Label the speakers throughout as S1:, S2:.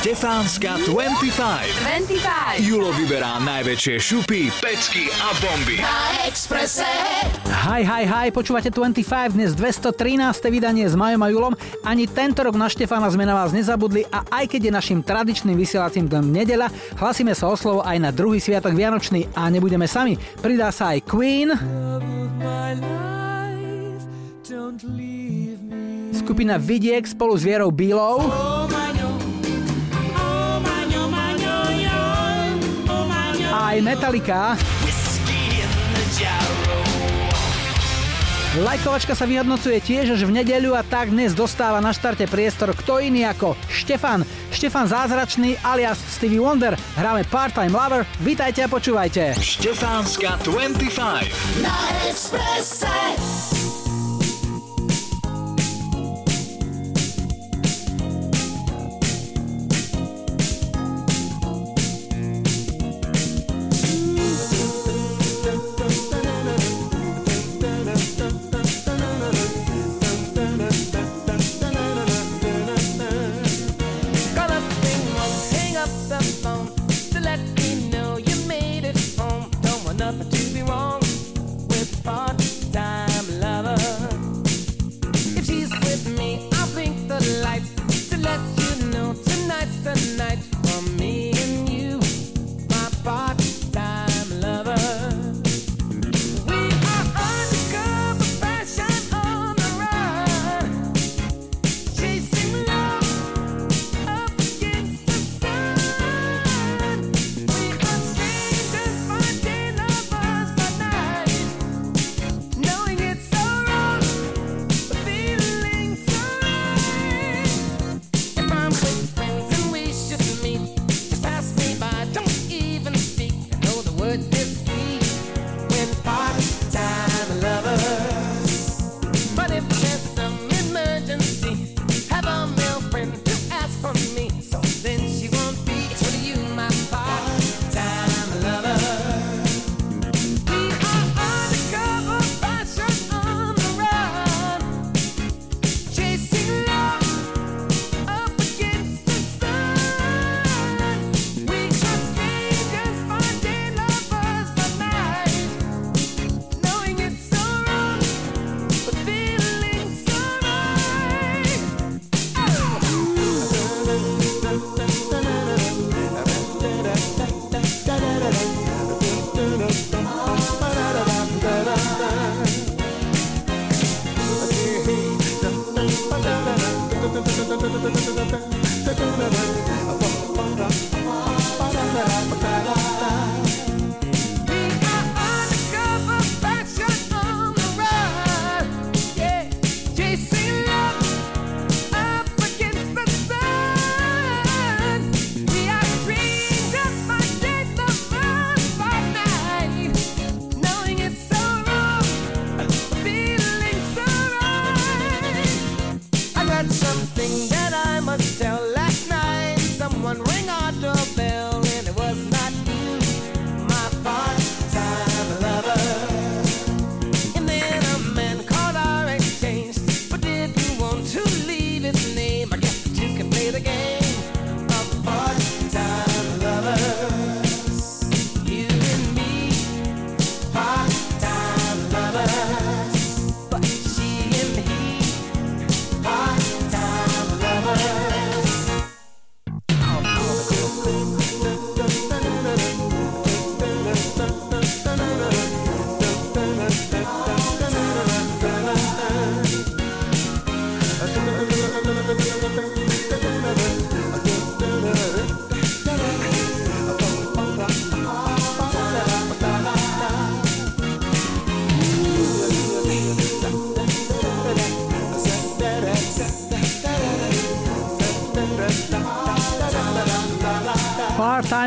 S1: Štefánska 25.
S2: 25.
S1: Julo vyberá najväčšie šupy, pecky a bomby.
S2: Na Exprese.
S3: Hi, hi, hi, počúvate 25, dnes 213. vydanie s Majom a Julom. Ani tento rok na Štefána sme na vás nezabudli a aj keď je našim tradičným vysielacím dňom nedeľa, hlasíme sa o slovo aj na druhý sviatok Vianočný a nebudeme sami. Pridá sa aj Queen. Skupina Vidiek spolu s Vierou Bílou. A aj Metallica. Lajkovačka sa vyhodnocuje tiež až v nedeľu a tak dnes dostáva na štarte priestor kto iný ako Štefan. Štefan Zázračný alias Stevie Wonder. Hráme Part-Time Lover. Vítajte a počúvajte.
S1: Štefánska 25.
S2: Na Exprese.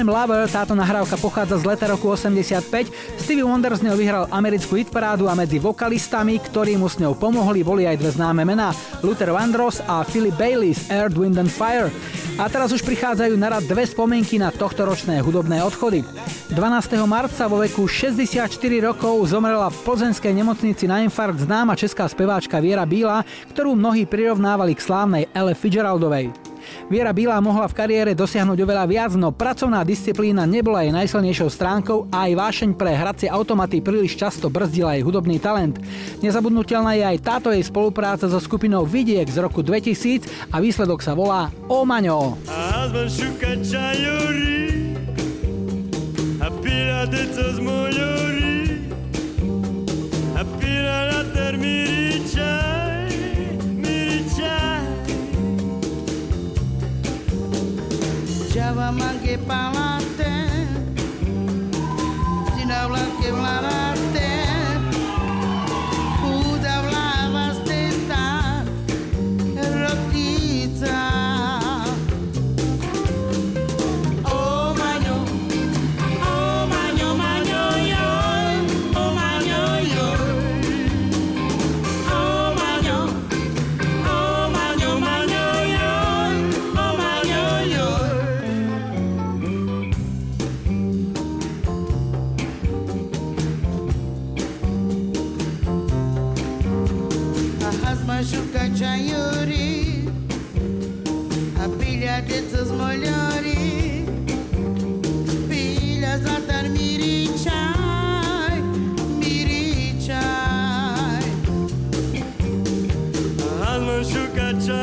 S4: Part-Time Lover,
S3: táto nahrávka pochádza z leta roku 85. Stevie Wonder z ňou vyhral americkú hitparádu a medzi vokalistami, ktorí mu s ňou pomohli, boli aj dve známe mená, Luther Vandross a Philip Bailey z Earth, Wind and Fire. A teraz už prichádzajú na rad dve spomienky na tohtoročné hudobné odchody. 12. marca vo veku 64 rokov zomrela v plzenskej nemocnici na infarkt známa česká speváčka Viera Bíla, ktorú mnohí prirovnávali k slávnej Elle Fitzgeraldovej. Viera Bílá mohla v kariére dosiahnuť oveľa viac, no pracovná disciplína nebola jej najsilnejšou stránkou a aj vášeň pre hracie automaty príliš často brzdila jej hudobný talent. Nezabudnutelná je aj táto jej spolupráca so skupinou Vidiek z roku 2000 a výsledok sa volá Omaňo.
S5: A pirate cez môj orí A pirata
S6: et par la
S4: tête. Si the time.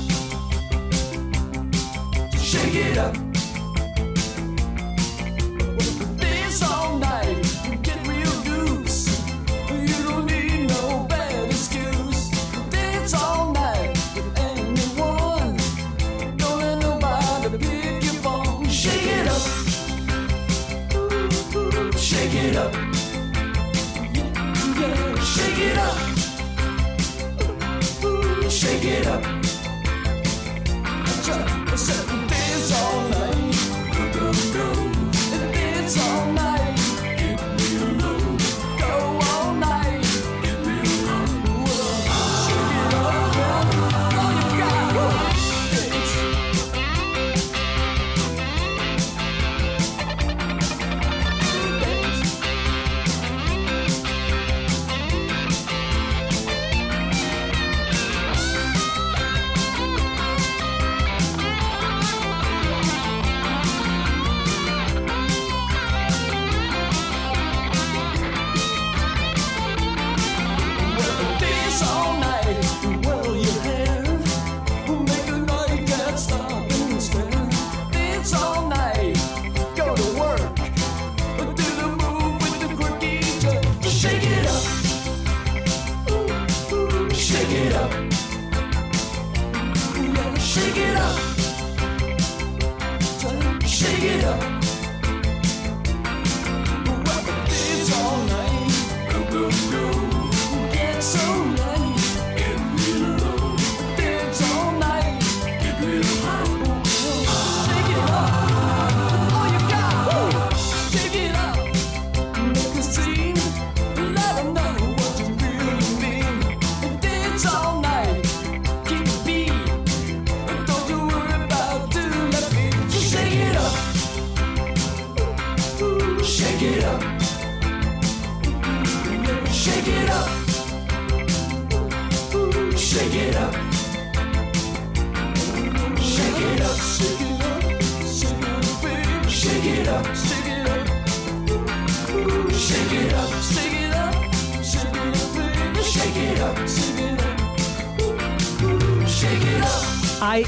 S4: get
S7: up.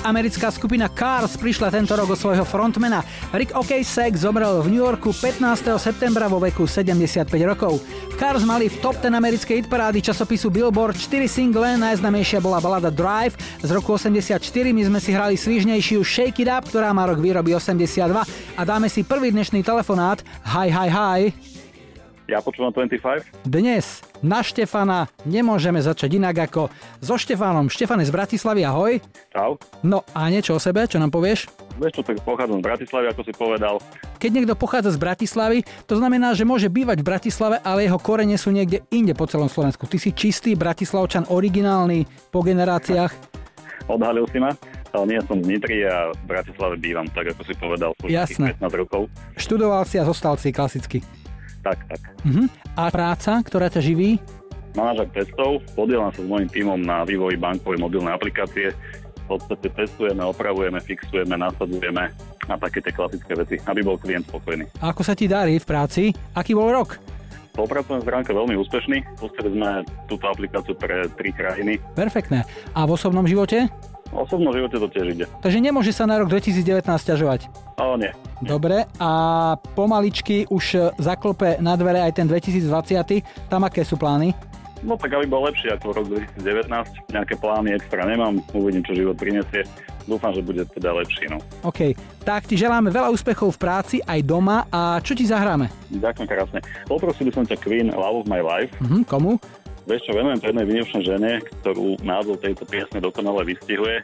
S3: Americká skupina Cars prišla tento rok o svojho frontmana. Rick Ocasek zomrel v New Yorku 15. septembra vo veku 75 rokov. Cars mali v top 10 americkej hitparády časopisu Billboard 4 single, najznamejšia bola balada Drive z roku 84, my sme si hrali svižnejšiu Shake It Up, ktorá má rok výroby 82 a dáme si prvý dnešný telefonát. Hi, hi, hi.
S8: Ja počúvam 25.
S3: Dnes na Štefana nemôžeme začať inak ako so Štefanom. Štefan je z Bratislavy, ahoj.
S8: Čau.
S3: No a niečo o sebe, čo nám povieš?
S8: Vieš čo, tak pochádzam z Bratislavy, ako si povedal.
S3: Keď niekto pochádza z Bratislavy, to znamená, že môže bývať v Bratislave, ale jeho korene sú niekde inde po celom Slovensku. Ty si čistý bratislavčan, originálny po generáciách.
S8: Odhalil si ma. Ale nie som z Nitry a v Bratislave bývam, tak ako si povedal, už
S3: Jasné.
S8: 15 rokov.
S3: Študoval si a zostal si klasicky.
S8: Tak, tak.
S3: Mhm. A práca, ktorá ťa živí?
S8: Manažer testov, podielam sa s mojím tímom na vývoji bankovej mobilnej aplikácie. V podstate testujeme, opravujeme, fixujeme, nasadzujeme a také tie klasické veci, aby bol klient spokojný.
S3: A ako sa ti darí v práci? Aký bol rok?
S8: Spolupracujem s Ránke veľmi úspešný. Pustili sme túto aplikáciu pre tri krajiny.
S3: Perfektné. A v osobnom živote?
S8: V osobnom živote to tiež ide.
S3: Takže nemôže sa na rok 2019 ťažovať.
S8: Ale nie.
S3: Dobre, a pomaličky už zaklope na dvere aj ten 2020. Tam aké sú plány?
S8: No tak aby bol lepší ako rok 2019. Nejaké plány extra nemám, uvidím, čo život prinesie. Dúfam, že bude teda lepší. No.
S3: OK, tak ti želáme veľa úspechov v práci aj doma a čo ti zahráme?
S8: Ďakujem krásne. Poprosil by som ťa Queen Love of My Life.
S3: Mhm, komu?
S8: Vieš čo, venujem jednej vynimočnej žene, ktorú názov tejto piesne dokonale vystihuje.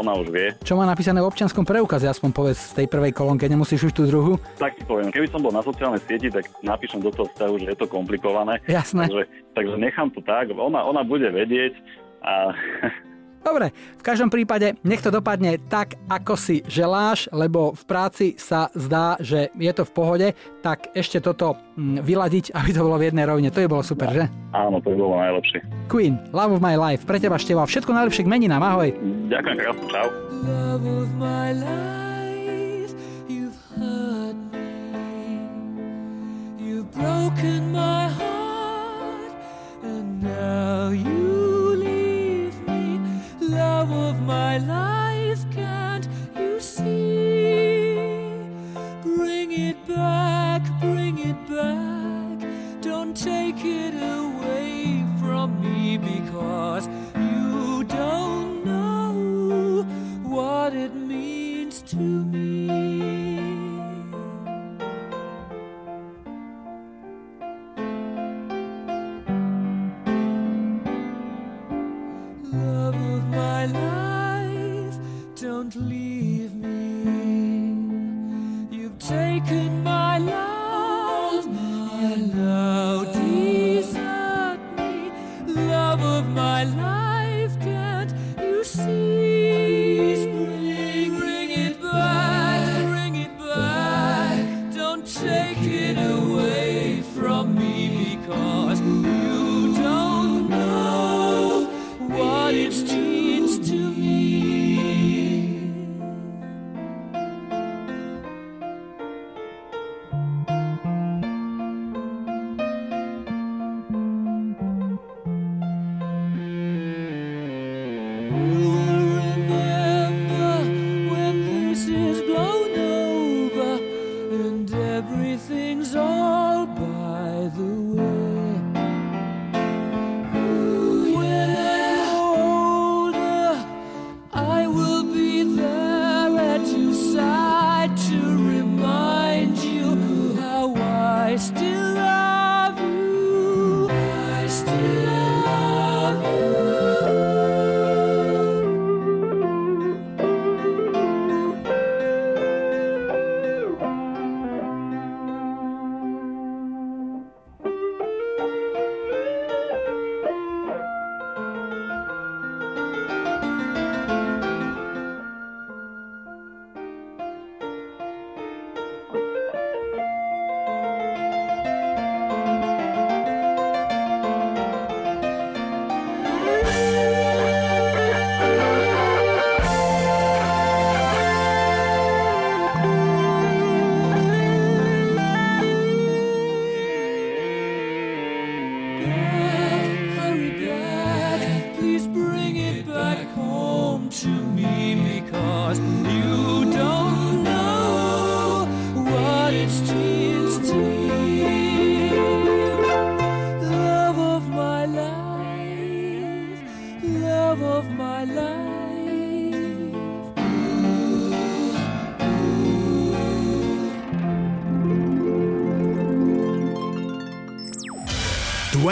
S8: Ona už vie.
S3: Čo má napísané v občianskom preukaze, aspoň povedz z tej prvej kolónke, nemusíš už tú druhú.
S8: Tak ti poviem, keby som bol na sociálnej sieti, tak napíšem do toho vzťahu, že je to komplikované.
S3: Jasné.
S8: Takže, takže nechám to tak, ona, ona bude vedieť a
S3: Dobre, v každom prípade nech to dopadne tak, ako si želáš, lebo v práci sa zdá, že je to v pohode, tak ešte toto mm, vyladiť, aby to bolo v jednej rovine. To je bolo super, že?
S8: áno, to by bolo najlepšie.
S3: Queen, Love of my life, pre teba Števa, všetko najlepšie k meninám, ahoj.
S8: Ďakujem krásne, čau.
S9: love of my life. You've hurt me. You've broken my heart. And now you. Love of my life, can't you see? Bring it back, bring it back. Don't take it away from me because you don't know what it means to me.
S7: my life. Don't leave me. You've taken my love, my now Desert me, love of my life. Can't you see?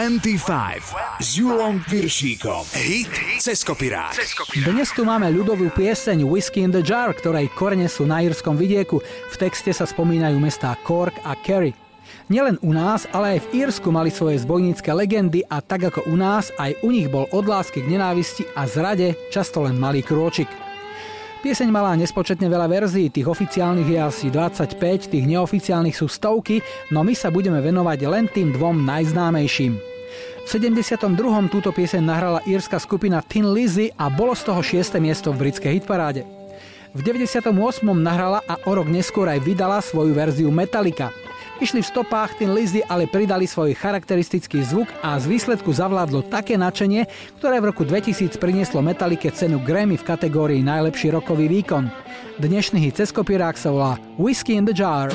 S1: 25 s Julom Piršíkom. Hit cez kopirát.
S3: Dnes tu máme ľudovú pieseň Whiskey in the Jar, ktorej korene sú na írskom vidieku. V texte sa spomínajú mestá Cork a Kerry. Nielen u nás, ale aj v Írsku mali svoje zbojnícke legendy a tak ako u nás, aj u nich bol od lásky k nenávisti a zrade často len malý krôčik. Pieseň malá nespočetne veľa verzií, tých oficiálnych je asi 25, tých neoficiálnych sú stovky, no my sa budeme venovať len tým dvom najznámejším. V 72. túto pieseň nahrala írska skupina Tin Lizzy a bolo z toho 6. miesto v britskej hitparáde. V 98. nahrala a o rok neskôr aj vydala svoju verziu Metallica. Išli v stopách Tin Lizzy, ale pridali svoj charakteristický zvuk a z výsledku zavládlo také nadšenie, ktoré v roku 2000 prinieslo Metallice cenu Grammy v kategórii najlepší rokový výkon. Dnešný hit cez sa volá Whiskey in the Jar.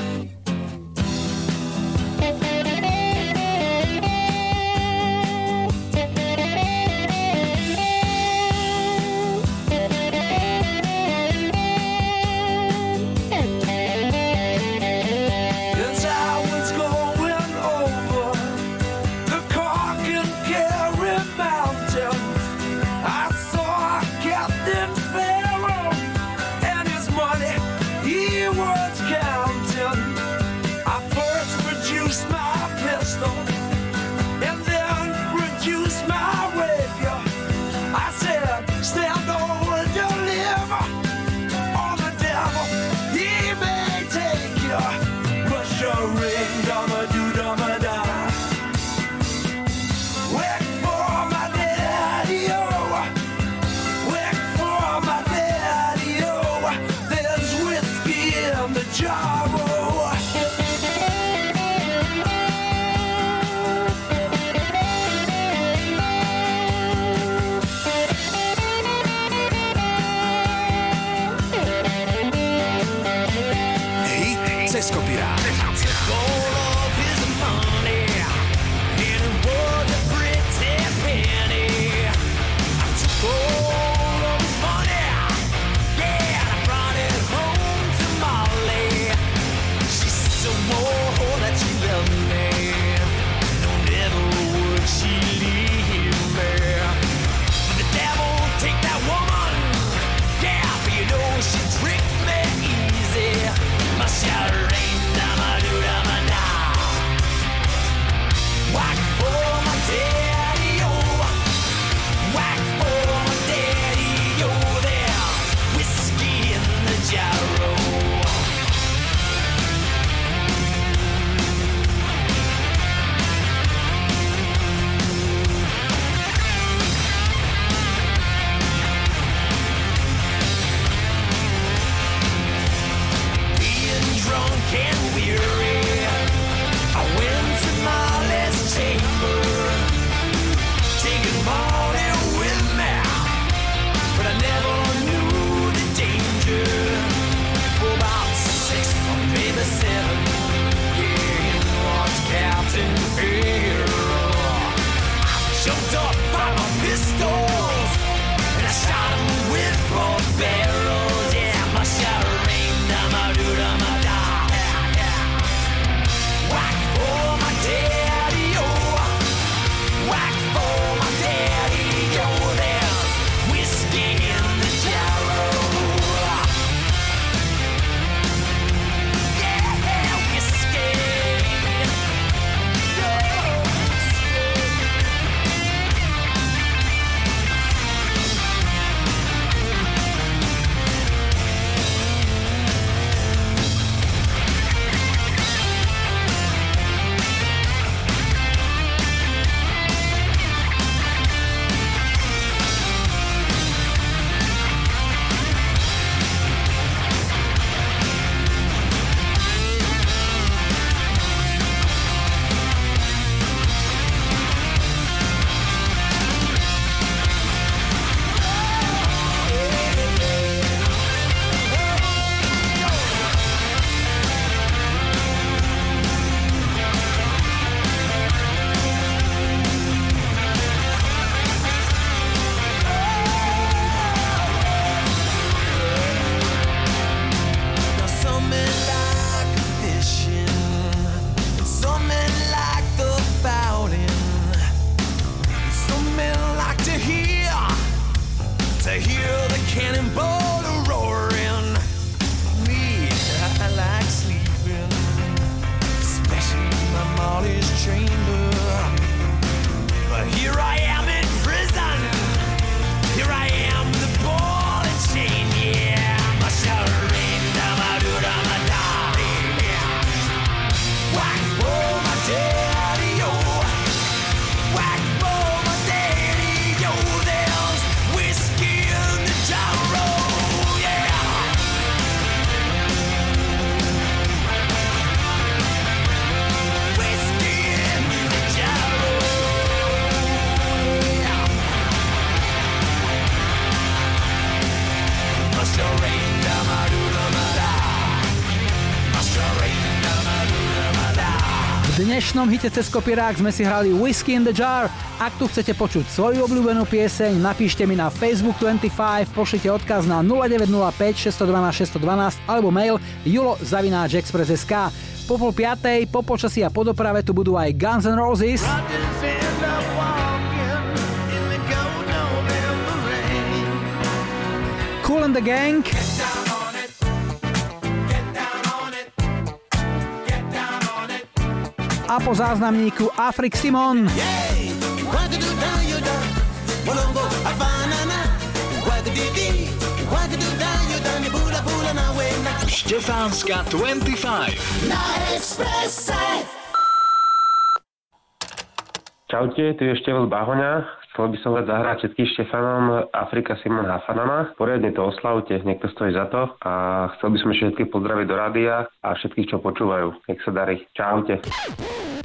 S3: Dnešnom hite cez kopirák sme si hrali Whiskey in the Jar. Ak tu chcete počuť svoju obľúbenú pieseň, napíšte mi na Facebook 25, pošlite odkaz na 0905 612 612 alebo mail julo.express.sk. Po pol piatej, po počasí a po doprave tu budú aj Guns N' Roses. Cool and the Gang. A po záznamníku Afrik Simon.
S1: Štefánska 25.
S10: Na Expresse.
S11: Čaute, tu je Števel Bahoňa. Chcel by som vás zahrať všetkým Štefanom Afrika Simon Hafanana. Poriadne to oslavte, niekto stojí za to. A chcel by som ešte všetkých pozdraviť do rádia a všetkých, čo počúvajú. Nech sa darí. Čaute.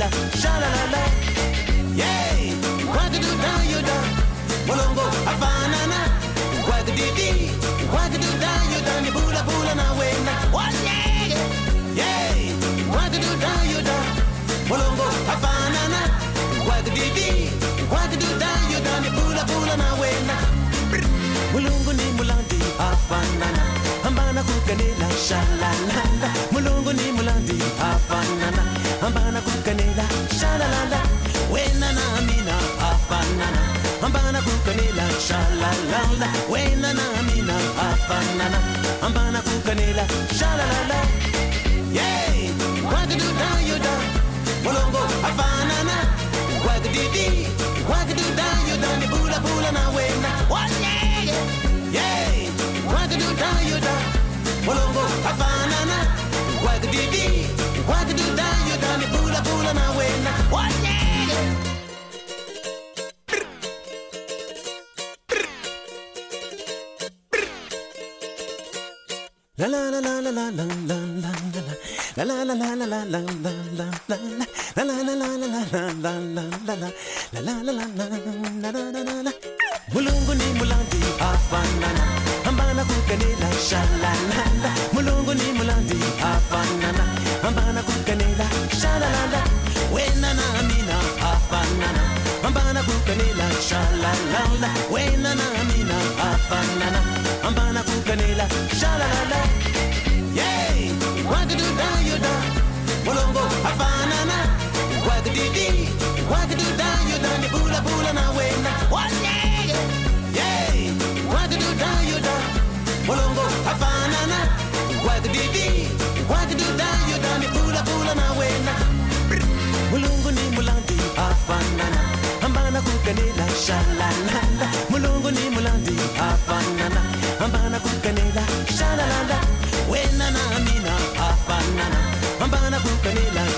S12: la, sha la la la. yeah! Yay! Wagadu da yo da, molongo afanana. Wagadu di, wagadu da yo da, mi bula bula na we na. What yeah? yeah! Yay! Wagadu da yo da, molongo afanana. Wagadu di, wagadu da yo da, mi bula bula na we na. Mulungu ni mulandi afanana, ambana kukanela sha la la la. Mulungu ni mulandi afanana. Kukanela shalalala wena na mina afanana ambana kukanela shalalala. Yay wagadu da yuda Mulungu afanana. Wagadidi wagadu da yuda ni bula bula na wena. Yeah yay wagadu da yuda Mulungu afanana. Wagadidi wagadu da لا لا لا لا لا لا لا لا لا لا لا لا لا لا لا لا لا لا Mulungu ni mulandi afanana Ambana kukanela shalalala Mulungu ni mulandi afanana Ambana kukanela shalalala Wenana amina afanana Ambana kukanela shalalala Wenana amina afanana Ambana kukanela down, you down. Wolongo, afanana. Wagadidi, wagadu down, you down. Bula bula na wena. Yeah, yeah. Wagadu down, you down. Wolongo, afanana. Wagadidi, wagadu down, you down. Bula bula na wena. Ni mulandi afanana. Ambana kukanela shalanana. Mulongo ni mulandi afanana. Ambana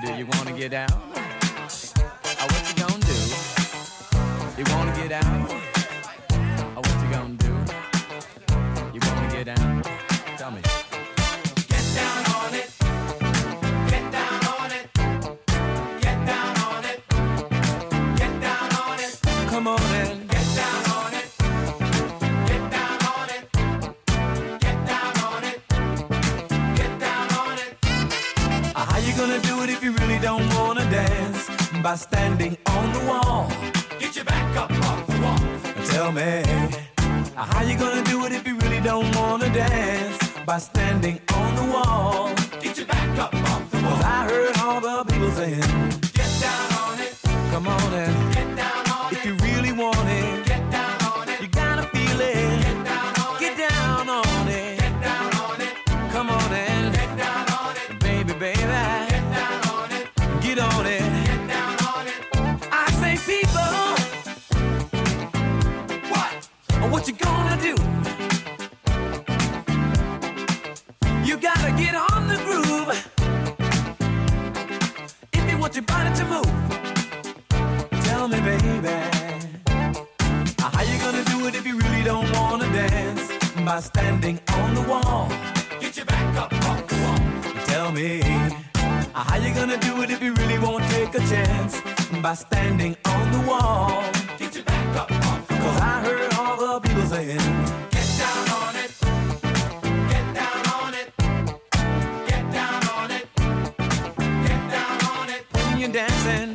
S13: Do you wanna get out? What you gonna do? You wanna get
S14: out? gonna do it if you really don't wanna dance by standing on the wall. Get your back up off the wall. Tell me how you gonna do it if you really don't wanna dance by standing on the wall. Get your back up off the wall. Cause I heard all the people saying, Get down on it. Come on and get down on if it. If you really want it. Put your body to move. Tell me, baby, how you gonna do it if you really don't wanna dance? By standing on the wall. Get your back up off the wall. Tell me, how you gonna do it if you really won't take a chance? By standing on the wall. dancing.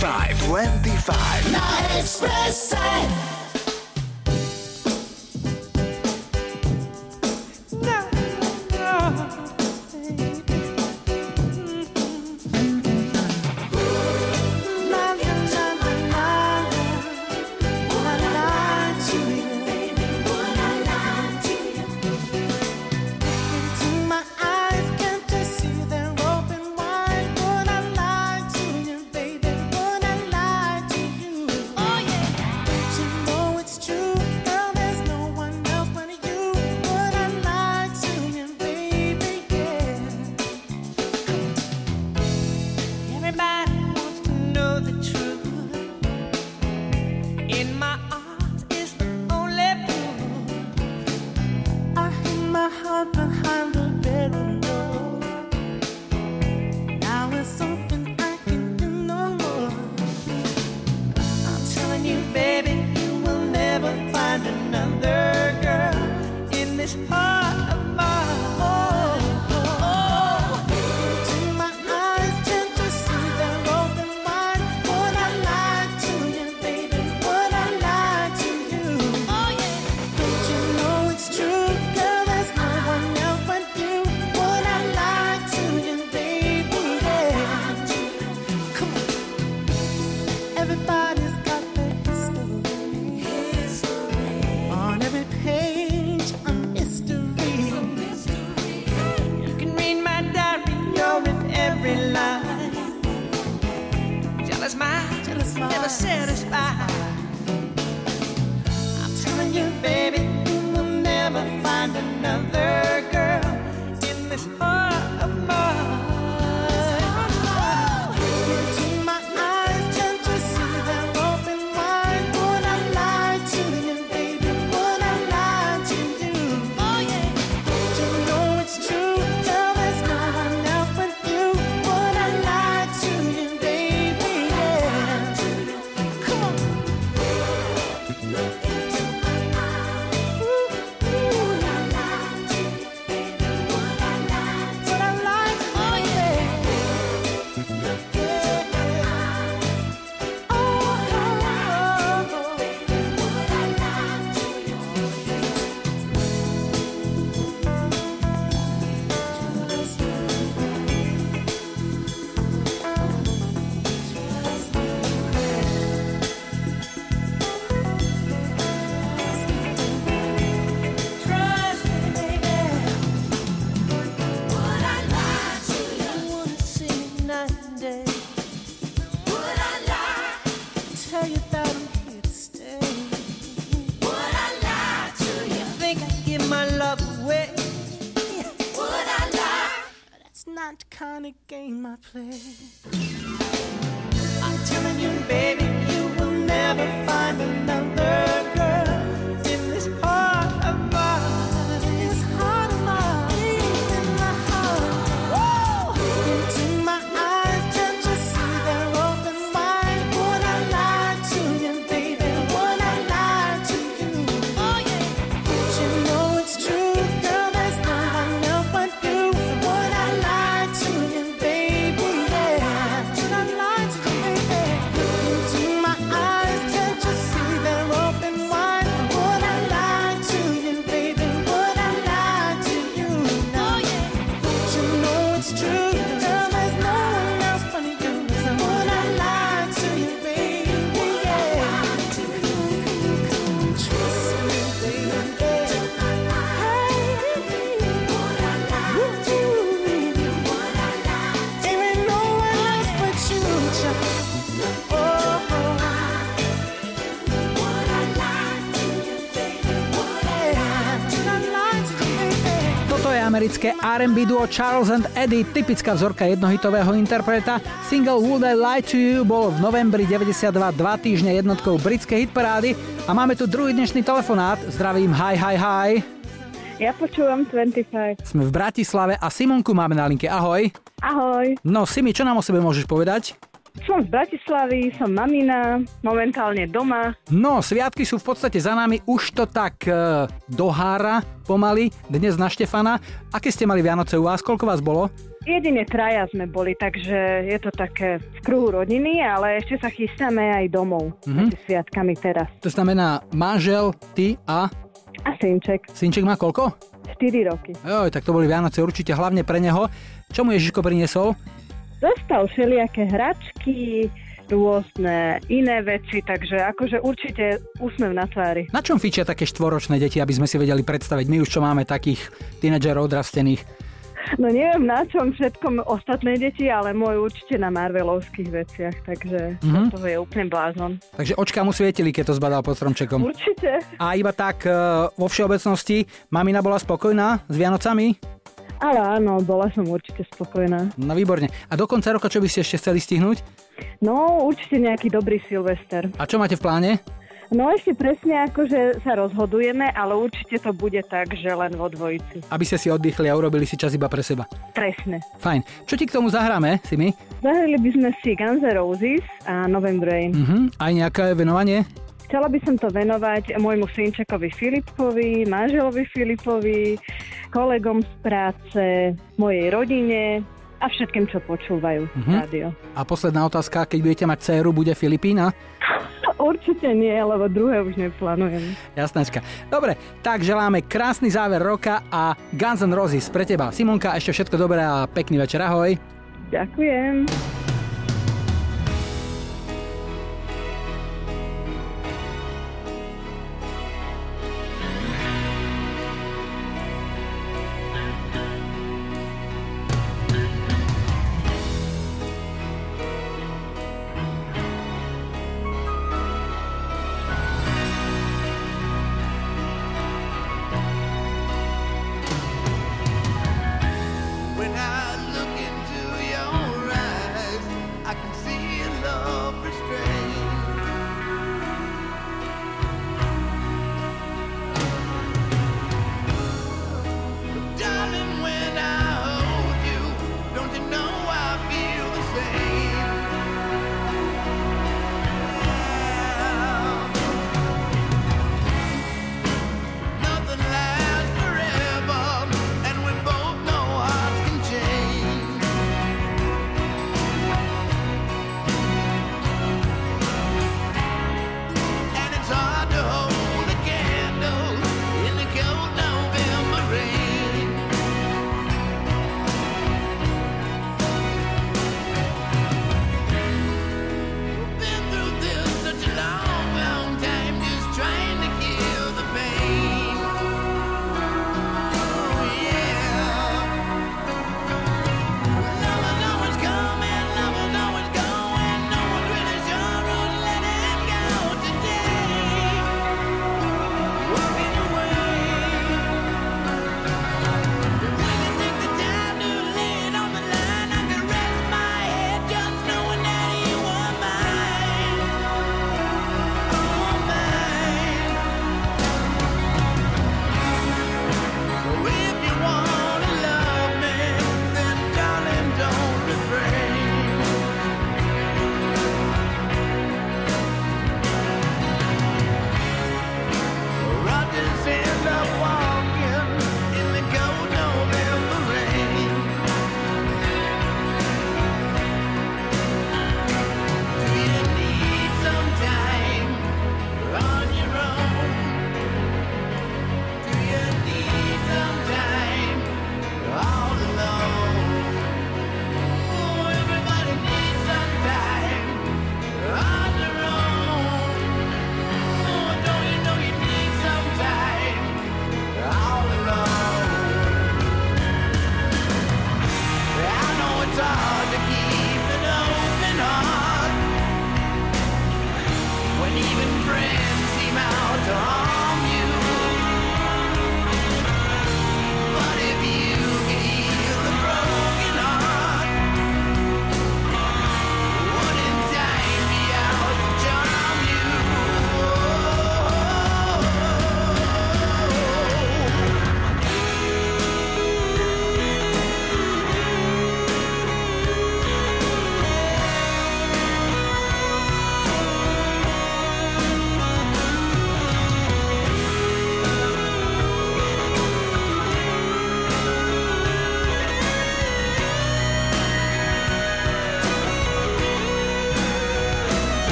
S14: five. When
S3: R&B duo Charles and Eddie, typická vzorka jednohitového interpreta. Single Would I Lie to You bol v novembri 92 dva týždne jednotkou britskej hitparády a máme tu druhý dnešný telefonát. Zdravím, hi, hi, hi.
S15: Ja počúvam 25.
S3: Sme v Bratislave a Simonku máme na linke. Ahoj.
S15: Ahoj.
S3: No Simi, čo nám o sebe môžeš povedať?
S15: Som z Bratislavy, som mamina, momentálne doma.
S3: No, sviatky sú v podstate za nami, už to tak e, dohára pomaly, dnes na Štefana. Aké ste mali Vianoce u vás? Koľko vás bolo?
S15: Jedine traja sme boli, takže je to také v kruhu rodiny, ale ešte sa chystáme aj domov
S3: Mhm.
S15: medzi sviatkami teraz.
S3: To znamená manžel, ty a...
S15: A synček.
S3: Synček má koľko?
S15: 4 roky.
S3: Joj, tak to boli Vianoce určite hlavne pre neho. Čo mu Ježiško priniesol?
S15: Dostal všelijaké hračky, rôzne iné veci, takže akože určite úsmev na tvári.
S3: Na čom fičia také štvoročné deti, aby sme si vedeli predstaviť? My už čo máme takých tínedžerov odrastených.
S15: No neviem na čom všetkom ostatné deti, ale môj určite na Marvelovských veciach, takže
S3: Mhm.
S15: to je úplne blázon.
S3: Takže očka mu svietili, keď to zbadal pod stromčekom.
S15: Určite.
S3: A iba tak e, vo všeobecnosti, mamina bola spokojná s Vianocami?
S15: Ale áno, bola som určite spokojná.
S3: No výborne. A do konca roka čo by ste ešte chceli stihnúť?
S15: No, určite nejaký dobrý Silvester.
S3: A čo máte v pláne?
S15: No ešte presne akože sa rozhodujeme, ale určite to bude tak, že len vo dvojici.
S3: Aby ste si oddychli a urobili si čas iba pre seba.
S15: Presne.
S3: Fajn. Čo ti k tomu zahráme, si my?
S15: Zahrali by sme si Guns N' Roses a November Rain.
S3: Mhm. Aj nejaké venovanie?
S15: Chcela by som to venovať môjmu synčekovi Filipovi, manželovi Filipovi, kolegom z práce, mojej rodine a všetkým, čo počúvajú
S3: Mhm.
S15: rádio.
S3: A posledná otázka, keď budete mať dceru, bude Filipína?
S15: Určite nie, lebo druhé už neplánujem.
S3: Jasnačka. Dobre, tak želáme krásny záver roka a Guns N' Roses pre teba. Simonka, ešte všetko dobré a pekný večer, ahoj.
S15: Ďakujem.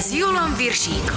S16: S Julom Viršíkom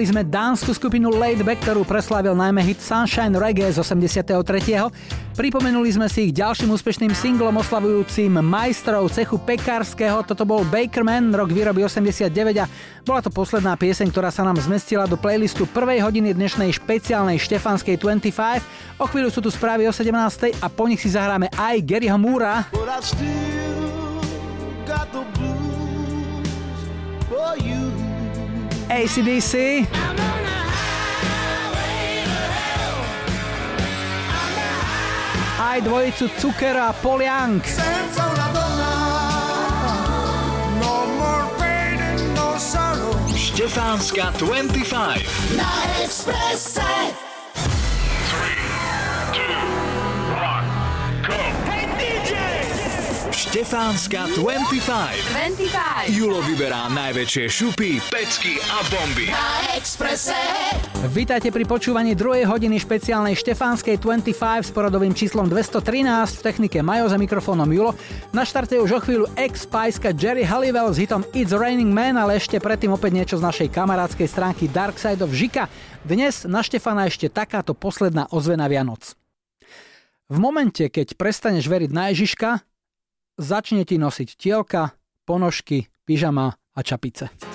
S3: Hrali sme dánsku skupinu Back, ktorú preslávil najmä hit Sunshine Reggae z 83. Pripomenuli sme si ich ďalším úspešným singlom oslavujúcim majstrov cechu pekárskeho. Toto bol Bakerman, rok výroby 89 a bola to posledná pieseň, ktorá sa nám zmestila do playlistu prvej hodiny dnešnej špeciálnej štefanskej 25. O chvíľu sú tu správy o 17. a po nich si zahráme aj Garyho Moora.
S17: But more pain and no sorrow.
S1: Štefánska 25.
S17: Na Expresse.
S1: Štefánska 25.
S18: 25.
S1: Julo vyberá najväčšie šupy, pecky a bomby.
S17: Na Expresse.
S3: Vítajte pri počúvaní druhej hodiny špeciálnej štefánskej 25 s poradovým číslom 213 v technike Majo za mikrofónom Julo. Na štarte už o chvíľu ex Spiceka Jerry Halliwell s hitom It's Raining Man, ale ešte predtým opäť niečo z našej kamarádskej stránky Dark Side of Žika. Dnes na Štefana ešte takáto posledná ozvena Vianoc. V momente, keď prestaneš veriť na Ježiška, začne ti nosiť tielka, ponožky, pyžama a čapice.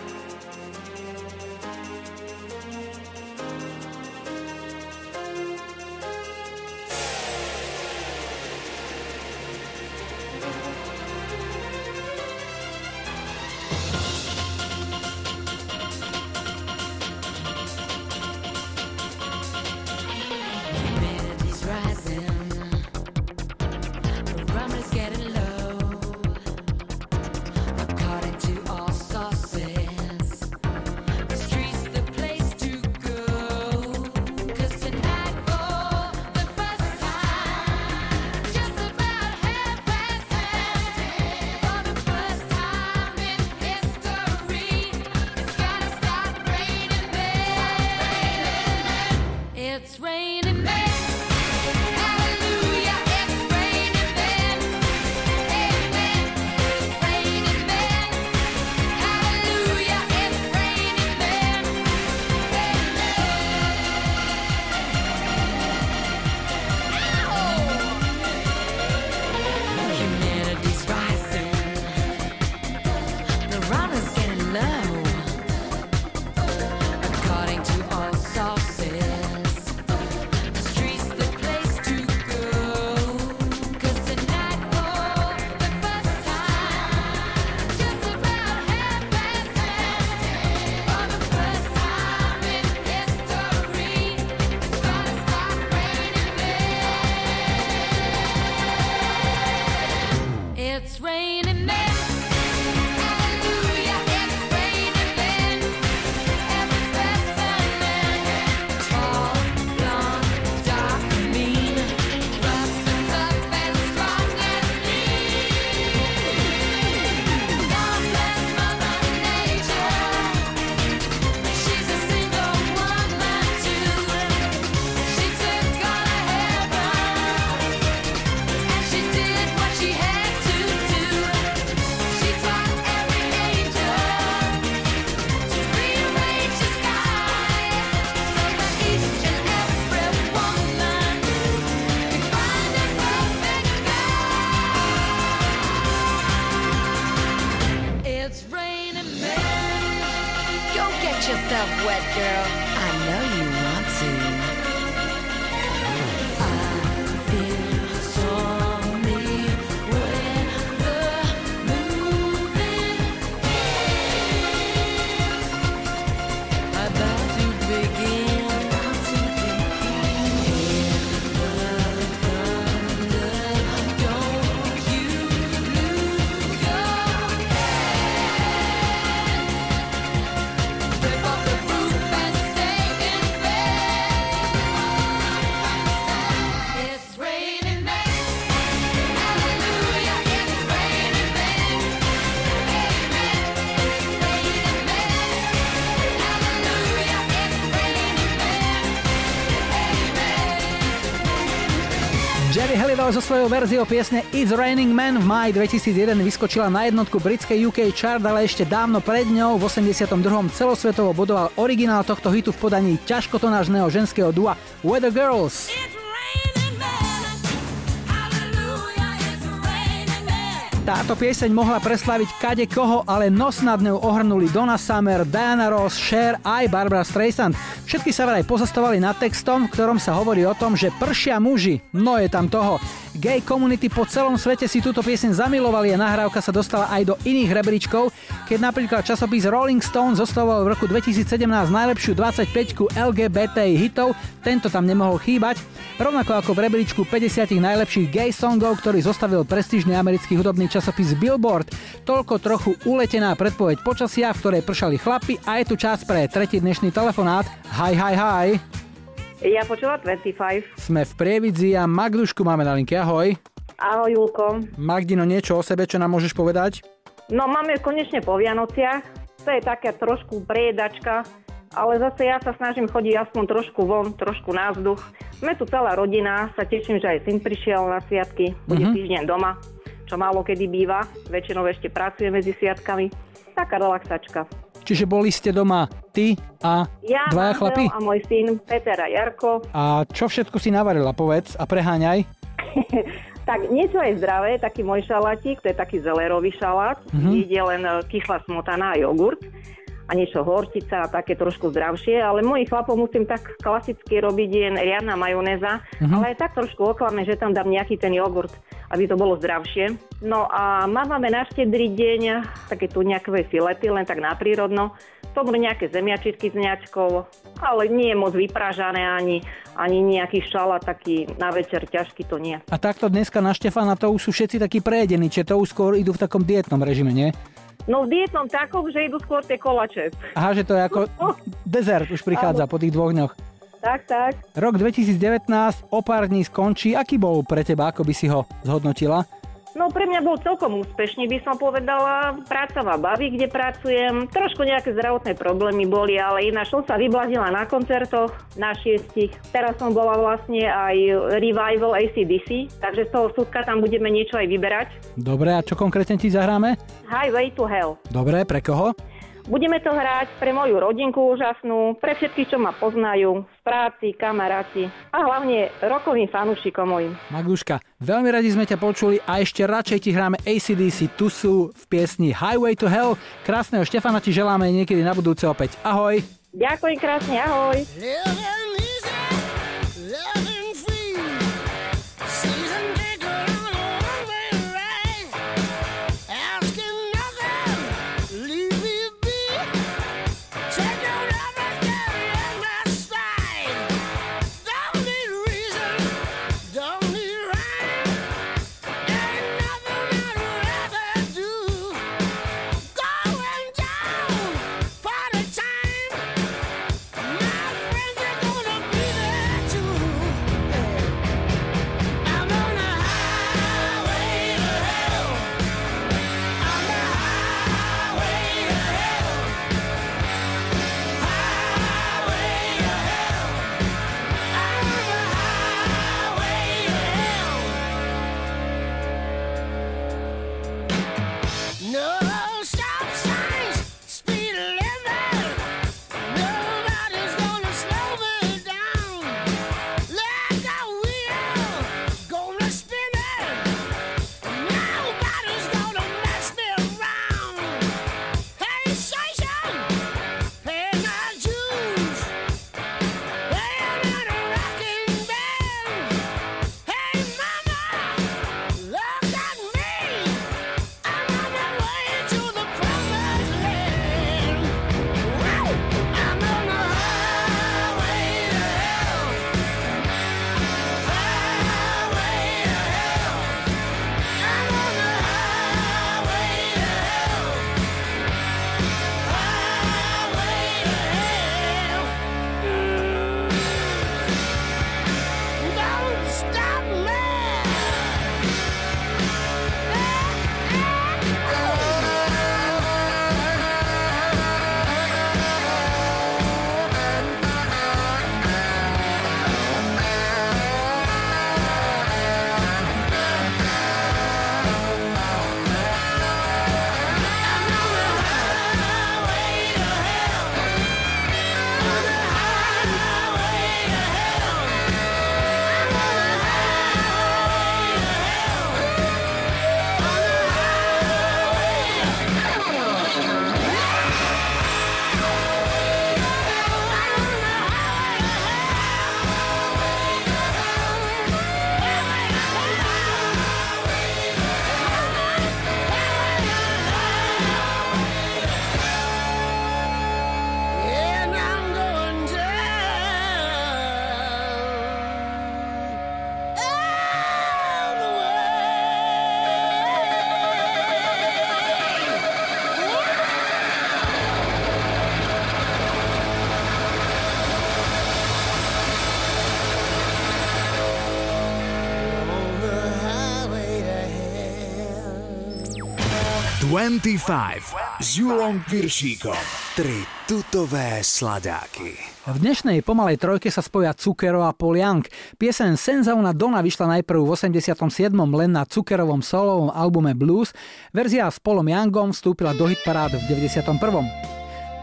S3: Halliwell so svojou verziou piesne It's Raining Man v máji 2001 vyskočila na jednotku britskej UK chart, ale ešte dávno pred ňou v 82. celosvetovo bodoval originál tohto hitu v podaní ťažkotonážneho ženského dua Weather Girls. Táto pieseň mohla preslaviť kade koho, ale nos nad ňou ohrnuli Donna Summer, Diana Ross, Cher aj Barbara Streisand. Všetky sa vraj pozastavali nad textom, v ktorom sa hovorí o tom, že pršia muži. No je tam toho. Gay community po celom svete si túto pieseň zamilovali a nahrávka sa dostala aj do iných rebríčkov, keď napríklad časopis Rolling Stone zostavoval v roku 2017 najlepšiu 25 LGBT hitov, tento tam nemohol chýbať, rovnako ako v rebríčku 50 najlepších gay songov, ktorý zostavil prestížny americký hudobný časopis Billboard. Toľko trochu uletená predpoveď počasia, v ktorej pršali chlapi a je tu čas pre tretí dnešný telefonát. Hi, hi, hi.
S19: Ja počula 25.
S3: Sme v Prievidzi a Magdušku máme na linke. Ahoj.
S19: Ahoj, Julko.
S3: Magdino, niečo o sebe, čo nám môžeš povedať?
S19: No, máme konečne po Vianociach. To je taká trošku prejedačka, ale zase ja sa snažím chodiť aspoň trošku von, trošku na vzduch. Sme tu celá rodina, sa teším, že aj syn prišiel na sviatky, bude
S3: Mhm.
S19: týždeň doma, čo málo kedy býva, väčšinou ešte pracuje medzi sviatkami. Taká relaxačka.
S3: Čiže boli ste doma ty a
S19: Ja,
S3: dvaja chlapi?
S19: a môj syn Peter a Jarko.
S3: A čo všetko si navarila, povedz a preháňaj.
S19: Tak niečo je zdravé, taký môj šalátik, to je taký zelerový šalát,
S3: Mhm.
S19: mm-hmm. ide len e, kyslá smotana a jogurt a niečo horčica a také trošku zdravšie, ale mojich chlapov musím tak klasicky robiť jen riadna majonéza, mm-hmm. ale aj tak trošku oklame, že tam dám nejaký ten jogurt, aby to bolo zdravšie. No a máme na štedrý deň také tu nejaké filety, len tak naprírodno. To budú nejaké zemiačitky s ňačkou, ale nie je moc vypražané ani, ani nejaký šalát taký na večer ťažký to nie.
S3: A takto dneska na Štefana to už sú všetci takí prejedení, čiže to už skôr idú v takom dietnom režime, nie?
S19: No v dietnom takom, že idú skôr tie kolače.
S3: Aha, že to je ako dezert už prichádza po tých dvoch dňoch.
S19: Tak, tak.
S3: Rok 2019 o pár dní skončí. Aký bol pre teba, ako by si ho zhodnotila?
S19: No pre mňa bol celkom úspešný, by som povedala. Práca ma baví, kde pracujem. Trošku nejaké zdravotné problémy boli, ale ináč som sa vyblazila na koncertoch, na šiestich. Teraz som bola vlastne aj Revival ACDC, takže z toho súdka tam budeme niečo aj vyberať.
S3: Dobre, a čo konkrétne ti zahráme?
S19: Highway to Hell.
S3: Dobre, pre koho?
S19: Budeme to hrať pre moju rodinku úžasnú, pre všetkých, čo ma poznajú, v práci, kamaráti a hlavne rokovým fanúšikom mojim.
S3: Magduška, veľmi radi sme ťa počuli a ešte radšej ti hráme ACDC tu sú v piesni Highway to Hell. Krásneho Štefana ti želáme niekedy na budúce opäť. Ahoj.
S19: Ďakujem krásne, ahoj.
S1: 25 s Julom Viršíkom. Tri tutové sladáky.
S3: V dnešnej pomalej trojke sa spoja Cukero a Young. Piesen Senzauna Dona vyšla najprv v 87. len na Cukerovom solovom albume Blues, verzia s Paulom Youngom vstúpila do hitparád v 91.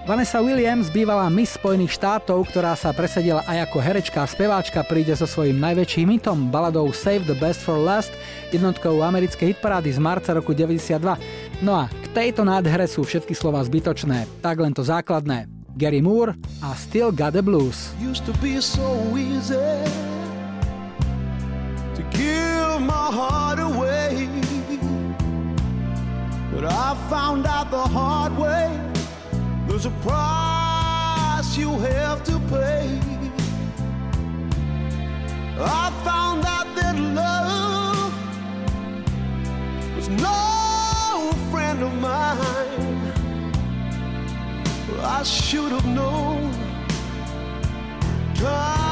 S3: Vanessa Williams, bývalá Miss Spojených štátov, ktorá sa presadila aj ako herečka a speváčka, príde so svojím najväčším hitom, baladou Save the Best for Last, jednotkou americkej hitparády z marca roku 92. No a k tejto nádhere sú všetky slova zbytočné, tak len to základné. Gary Moore a Still Got the Blues.
S11: used to be so easy to give my heart away. But I found out the hard way there's a price you have to pay. I found out that love was no friend of mine. I should have known time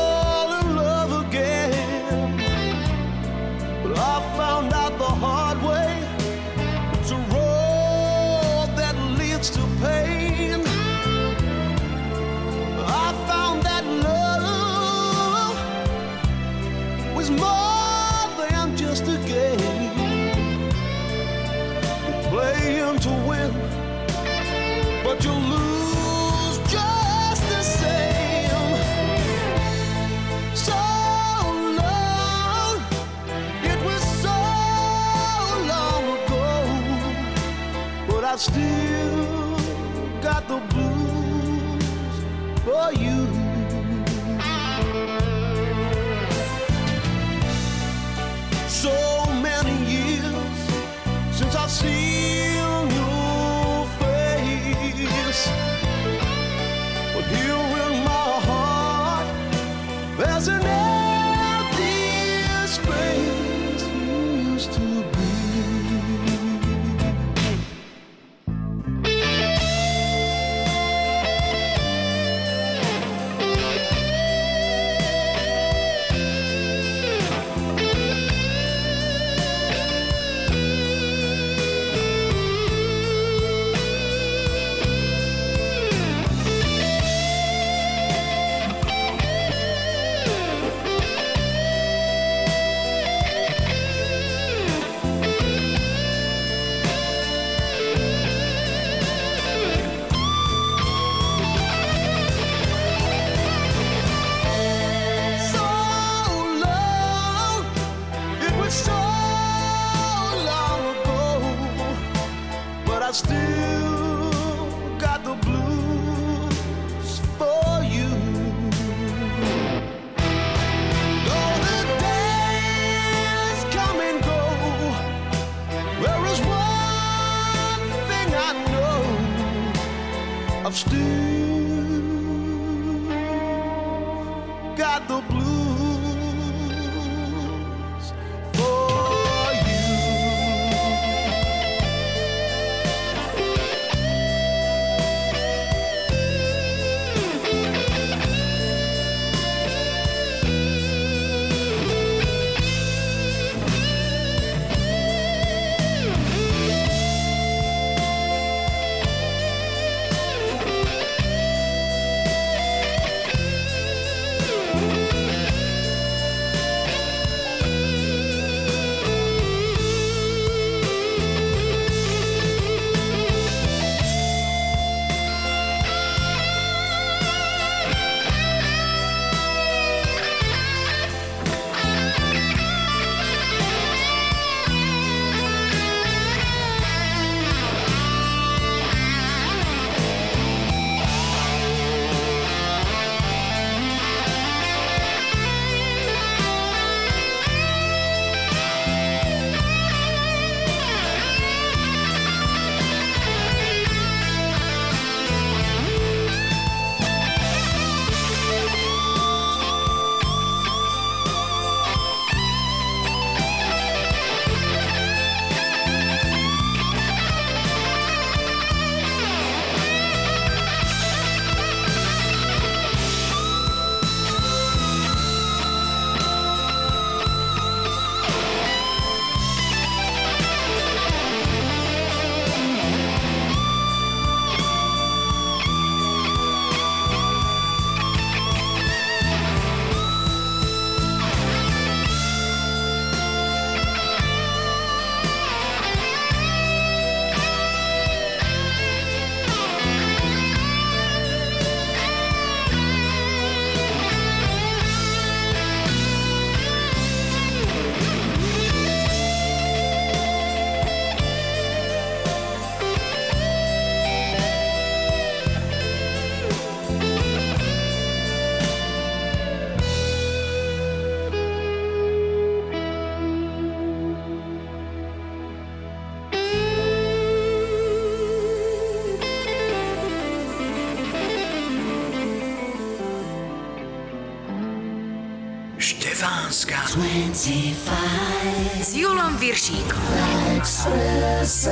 S11: still got the blues for you.
S1: Štefánska.
S18: 25 s Julom Viršíkom.
S16: Sometimes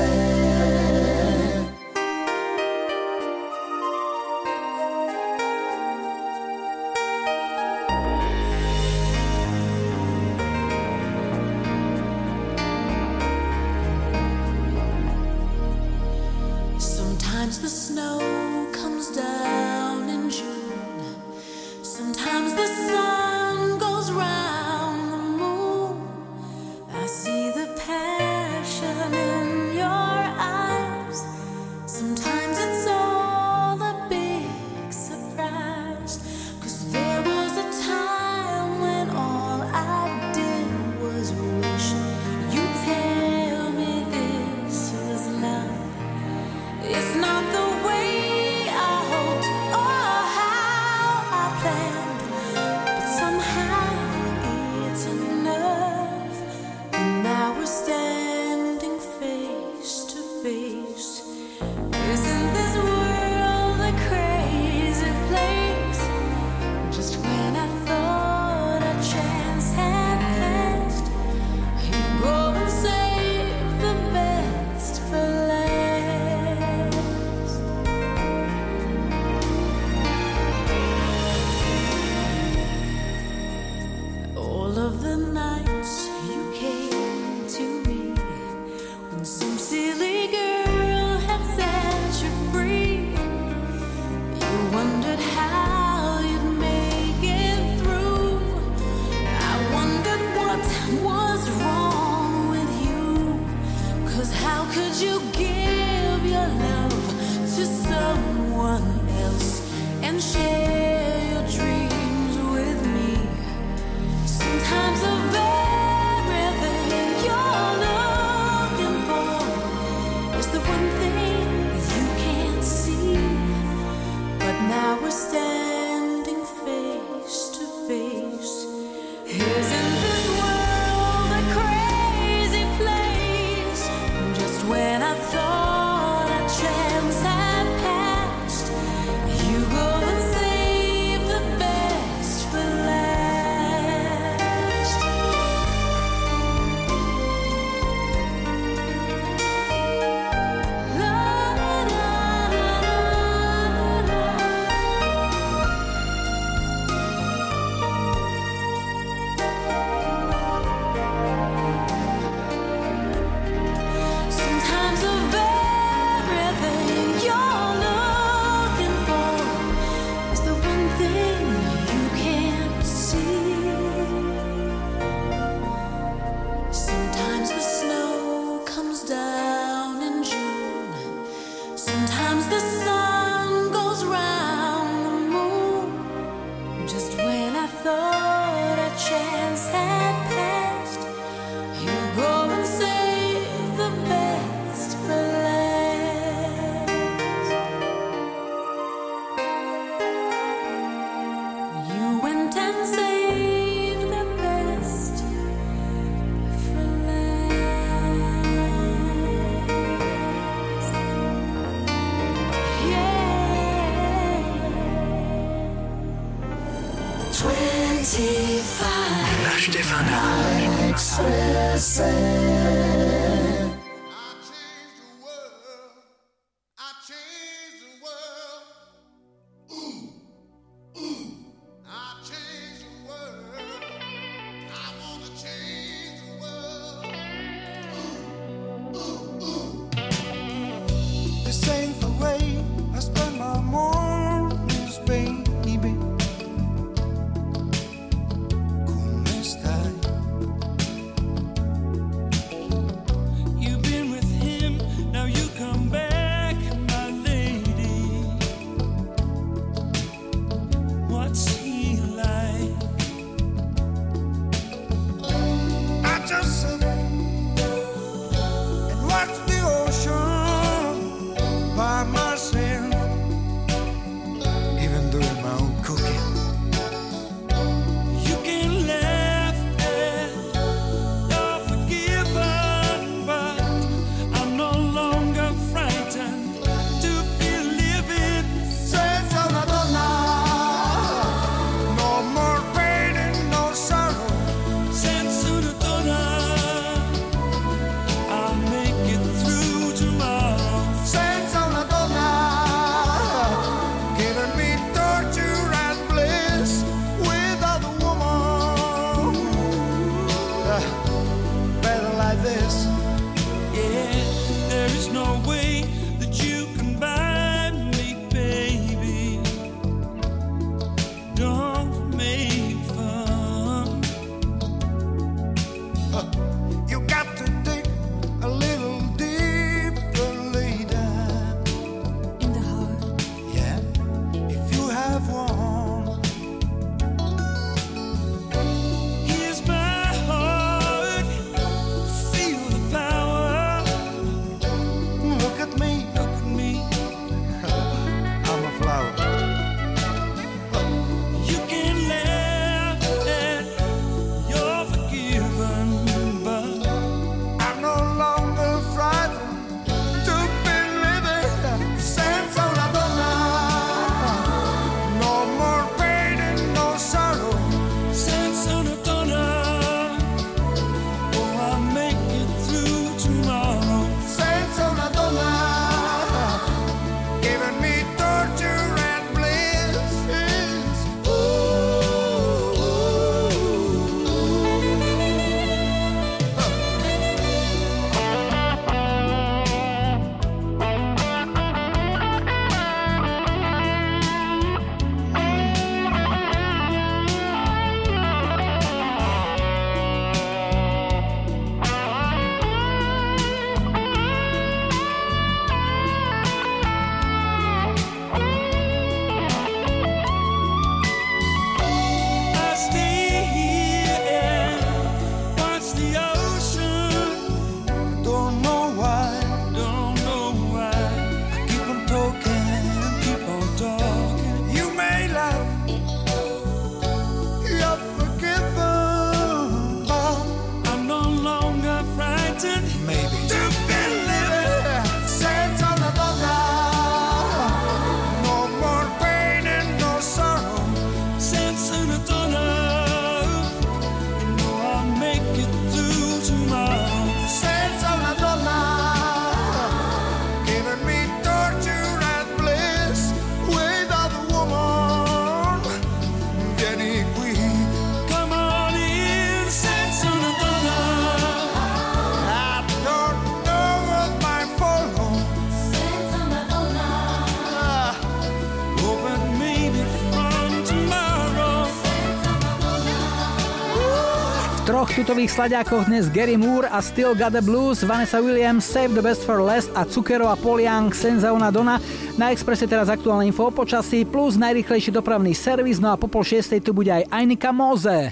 S3: troch tutových sladiakoch dnes Gary Moore a Still Got the Blues, Vanessa Williams, Save the Best for Last a Cukero a Poliang Senza una Donna. Na Expresse teraz aktuálne info o počasí plus najrychlejší dopravný servis, no a po pol šiestej tu bude aj Ainika Moze.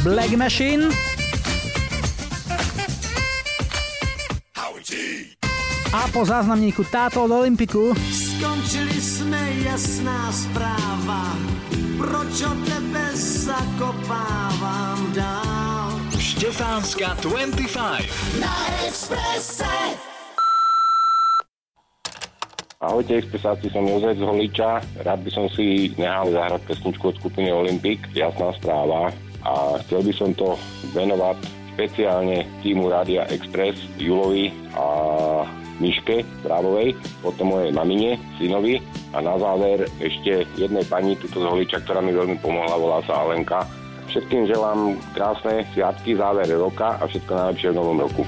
S3: Black Machine. A po záznamníku táto od Olympiku
S12: Skončili jsme jasná zpráva, proč o tebe zakopávám dál.
S1: Štefánska 25.
S12: Na Expresse.
S11: Ahojte, expresáci, som Jozef z Holiča. Rád by som si nehal zahrať pesničku od skupiny Olympik, jasná správa. A chcel by som to venovať špeciálne týmu Rádia Express, Julovi a Miške Brávovej, potom mojej mamine, synovi a na záver ešte jednej pani tuto z Holiča, ktorá mi veľmi pomohla, volá sa Alenka. Všetkým želám krásne sviatky, záver roka a všetko najlepšie v novom roku.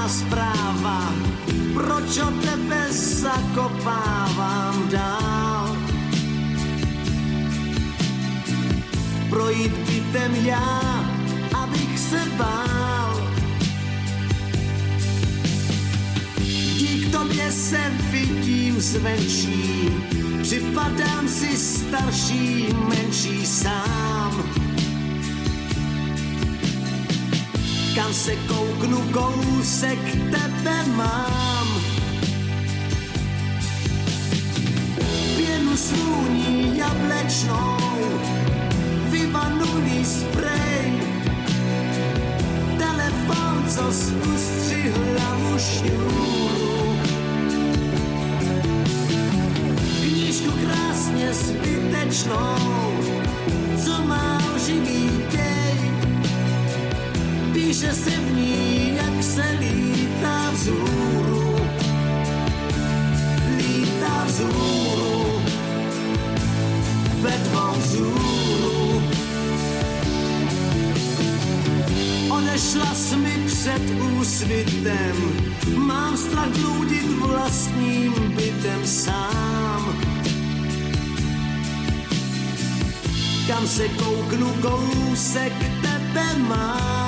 S12: Jasná zpráva, proč o tebe zakopávám dál. Projít bytem já, abych se bál. Dík tobě se vidím zvenčí, připadám si starší, menší sám. Kam se kouknu, kousek tebe mám. Pěnu svůní jablečnou, vyvanulý sprej. Telefon, co ustřihla mu šňůru. Knížku krásně zbytečnou, co má živý děj. Píše se v ní, jak se lítá vzhůru. Lítá vzhůru. Ve dvou vzhůru. Odešla jsi mi před úsvitem, mám strach bludit vlastním bytem sám. Kam se kouknu, kousek tebe mám.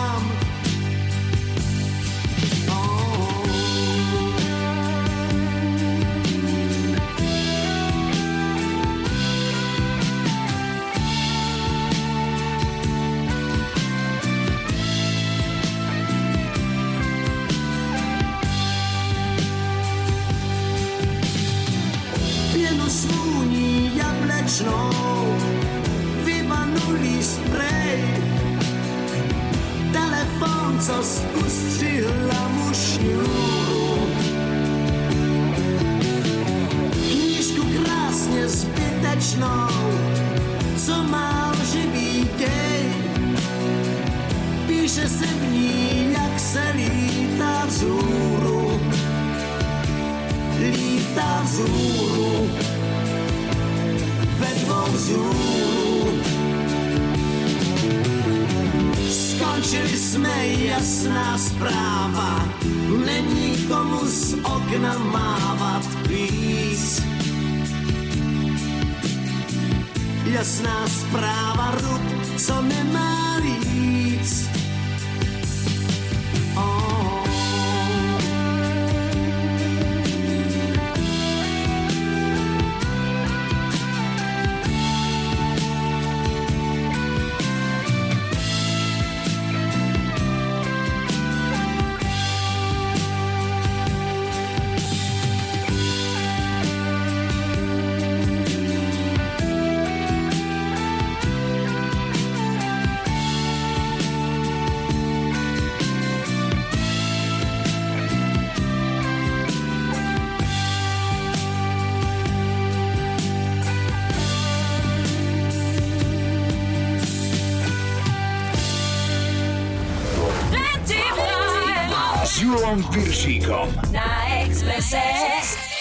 S18: Na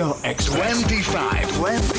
S20: Radio Express. 25, 25.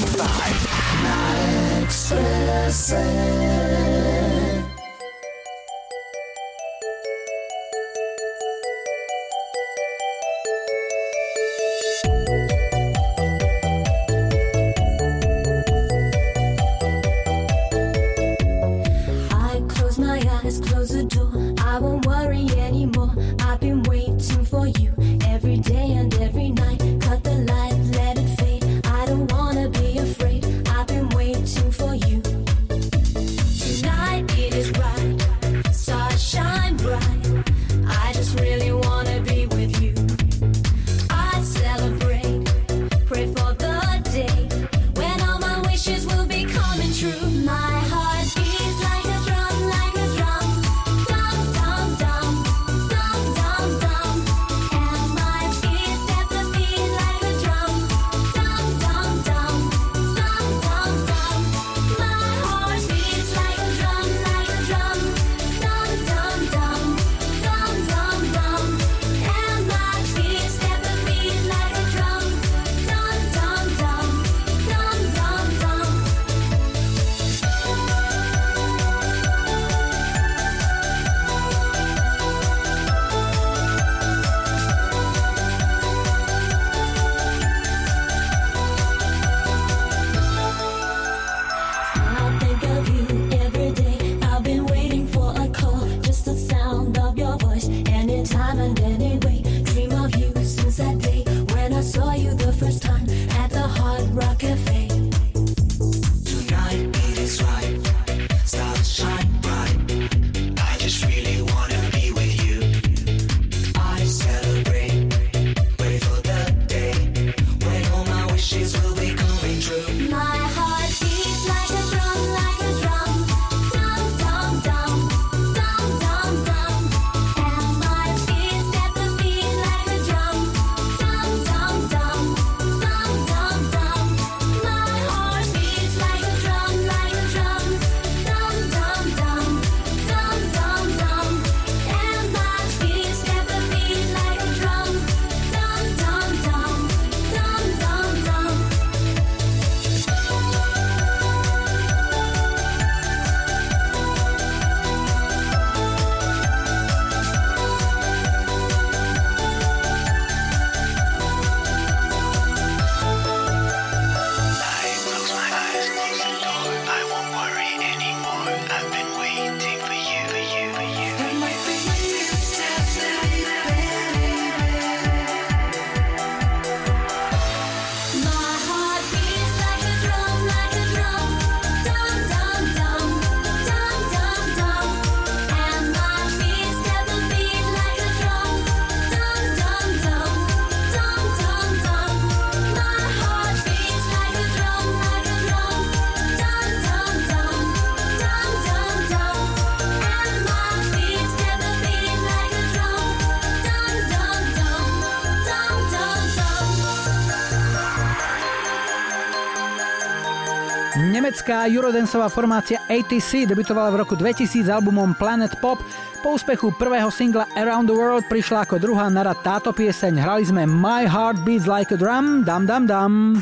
S3: Nemecká eurodanceová formácia ATC debutovala v roku 2000 albumom Planet Pop. Po úspechu prvého singla Around the World prišla ako druhá na rad táto pieseň. Hrali sme My Heart Beats Like a Drum, dam dam dam.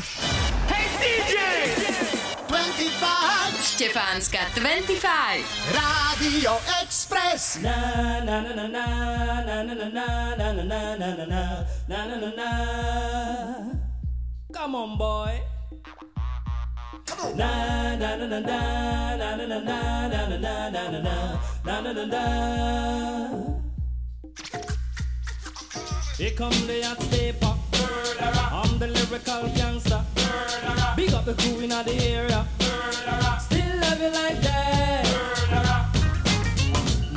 S18: Štefánska 25.
S21: Rádio Express.
S6: Na na na na na na na na na na na na na na na na na na Come on boy Na na na na na na na na na na na na na na Here come the hot stepper I'm the lyrical gangster Big up the crew in the area Still love you like that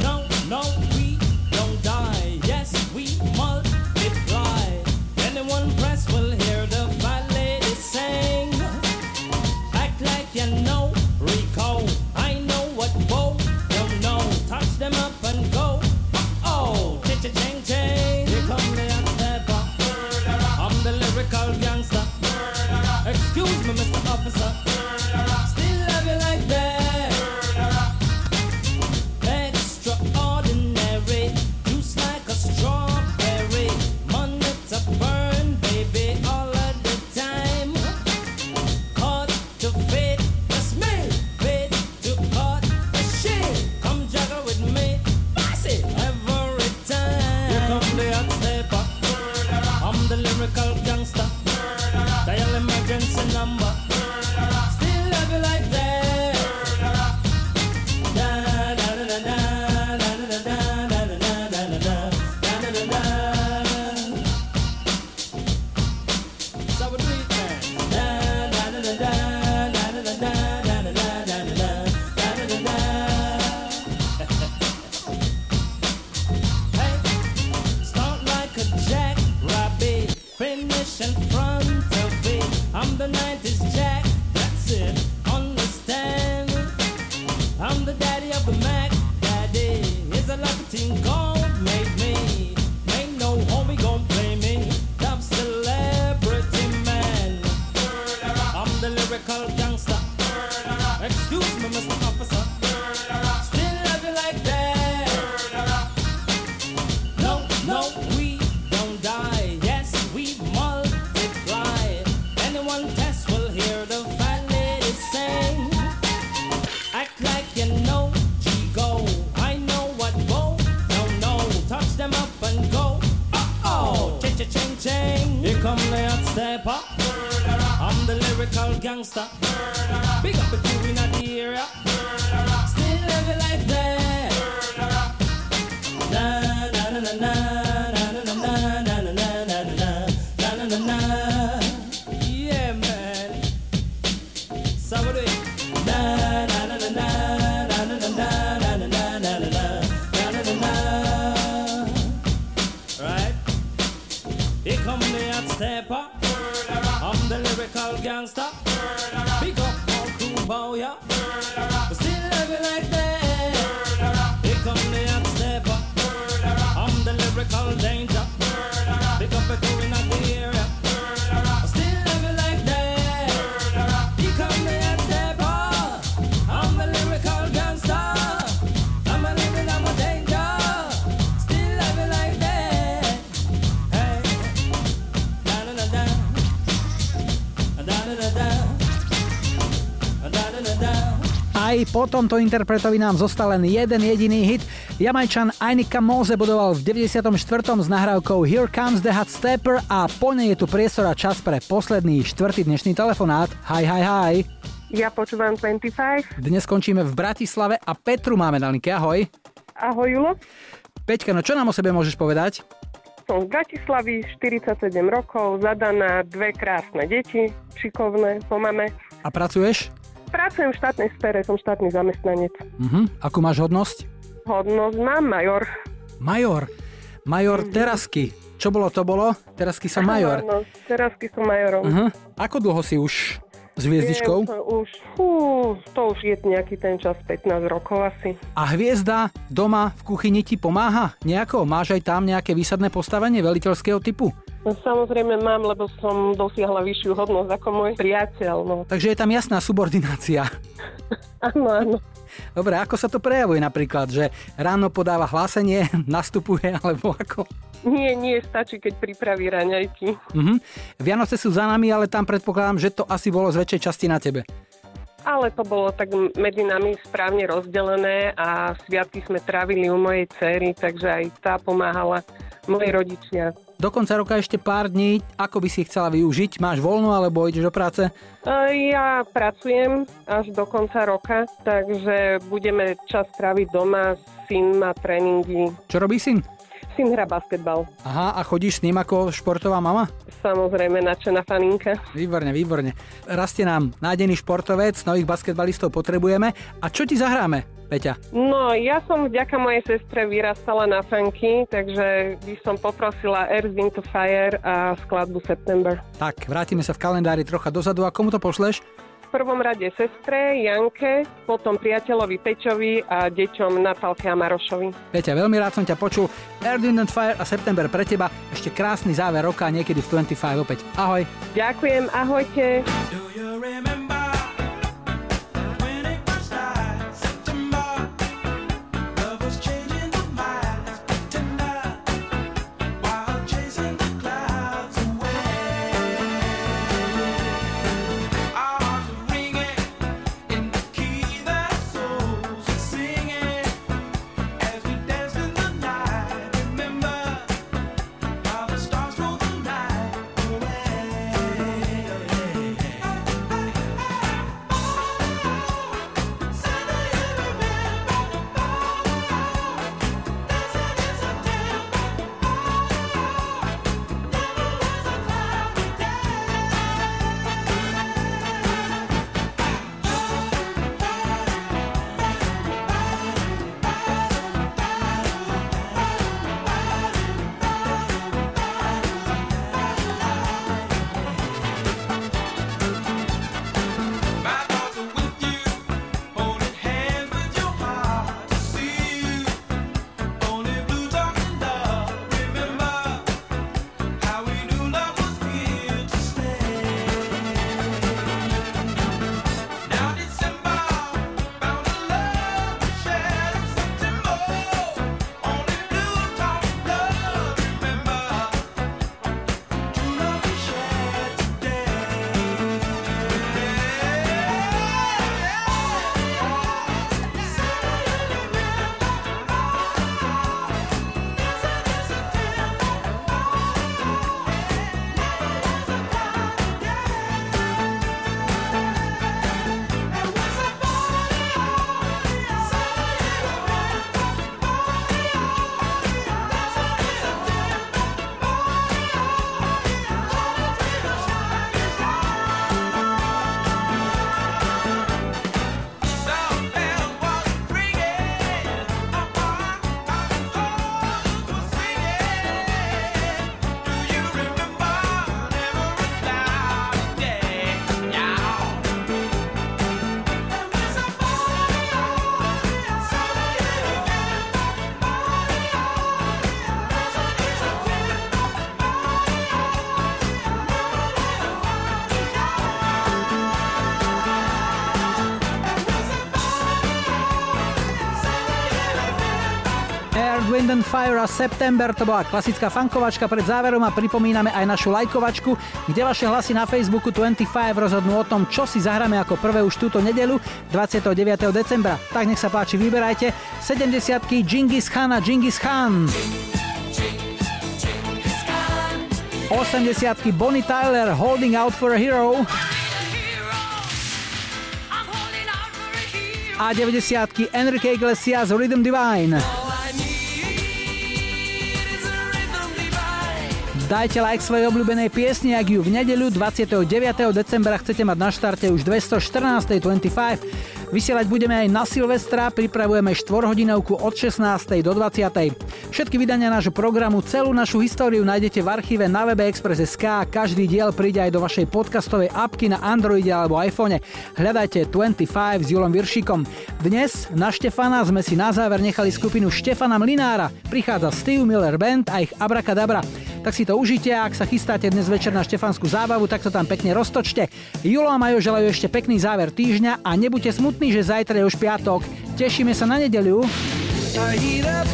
S6: No, no, dança
S3: Aj po tomto interpretovi nám zostal len jeden jediný hit. Jamajčan Ainika Mose budoval v 94. s nahrávkou Here Comes the Hot Stepper a po nej je tu priestor a čas pre posledný štvrtý dnešný telefonát. Hi, hi, hi.
S22: Ja počúvam 25.
S3: Dnes skončíme v Bratislave a Petru máme na linke. Ahoj.
S22: Ahoj, Julo.
S3: Peťka, no čo nám o sebe môžeš povedať?
S22: Som z Bratislavy, 47 rokov, zadaná, dve krásne deti, šikovné, po mame.
S3: A pracuješ?
S22: Pracujem v štátnej sfére, som štátny zamestnanec.
S3: Mhm. Akú máš hodnosť?
S22: Hodnosť mám major.
S3: Major. Major Terasky. Čo bolo, to bolo? Terasky som major.
S22: Áno, terasky som majorom.
S3: Mhm. Ako dlho si už s hviezdičkou?
S22: Je, už, fú, to už je nejaký ten čas, 15 rokov asi.
S3: A hviezda doma v kuchyni ti pomáha? Nejako? Máš aj tam nejaké výsadné postavenie veliteľského typu?
S22: No, samozrejme mám, lebo som dosiahla vyššiu hodnosť ako môj priateľ. No.
S3: Takže je tam jasná subordinácia.
S22: Áno, áno.
S3: Dobre, ako sa to prejavuje napríklad, že ráno podáva hlásenie, nastupuje, alebo ako?
S22: Nie, nie, stačí, keď pripraví raňajky.
S3: Mhm. Vianoce sú za nami, ale tam predpokladám, že to asi bolo z väčšej časti na tebe.
S22: Ale to bolo tak medzi nami správne rozdelené a sviatky sme trávili u mojej cery, takže aj tá pomáhala mojej rodičia.
S3: Do konca roka ešte pár dní, ako by si chcela využiť? Máš voľno alebo ideš do práce?
S22: E, Ja pracujem až do konca roka, takže budeme čas tráviť doma, syn má tréningy.
S3: Čo robí syn?
S22: Syn hrá basketbal.
S3: Aha, a chodíš s ním ako športová mama?
S22: Samozrejme, nadšená faninka.
S3: Výborne, výborne. Rastie nám nádený športovec, nových basketbalistov potrebujeme. A čo ti zahráme, Peťa?
S22: No, ja som vďaka mojej sestre vyrastala na funky, takže by som poprosila Earth, Wind to Fire a skladbu September.
S3: Tak, vrátime sa v kalendári trocha dozadu a komu to pošleš?
S22: Prvom rade sestre Janke, potom priateľovi Peťovi a deťom Natálke a Marošovi.
S3: Peťa, veľmi rád som ťa počul. Air, Wind and Fire a September pre teba. Ešte krásny záver roka, niekedy v 25 opäť. Ahoj.
S22: Ďakujem, ahojte.
S3: Earth, Wind and Fire a September to bola klasická fankovačka pred záverom a pripomíname aj našu lajkovačku, kde vaše hlasy na Facebooku 25 rozhodnú o tom, čo si zahráme ako prvé už túto nedelu 29. decembra. Tak nech sa páči, vyberajte 70 Genghis Khan a Genghis Khan. 80 Bonnie Tyler Holding Out for a Hero. A 90 Enrique Iglesias Rhythm Divine. Dajte like svojej obľúbenej piesni, ak ju v nedeľu 29. decembra chcete mať na štarte už 214. Vysielať budeme aj na Silvestra, pripravujeme 4 hodinovku od 16. do 20. Všetky vydania nášho programu, celú našu históriu nájdete v archíve na webe Express.sk. Každý diel príde aj do vašej podcastovej apky na Androide alebo iPhone. Hľadajte 25 s Julom Viršikom. Dnes na Štefana sme si na záver nechali skupinu Štefana Mlinára. Prichádza Steve Miller Band a ich Abracadabra. Tak si to užite a ak sa chystáte dnes večer na Štefanskú zábavu, tak to tam pekne roztočte. Julo a Majo želajú ešte pekný záver týždňa a nebuďte smutní, smutný, že zajtra je už piatok. Tešíme sa na nedeľu.
S14: I heat up,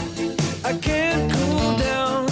S14: I can't cool down.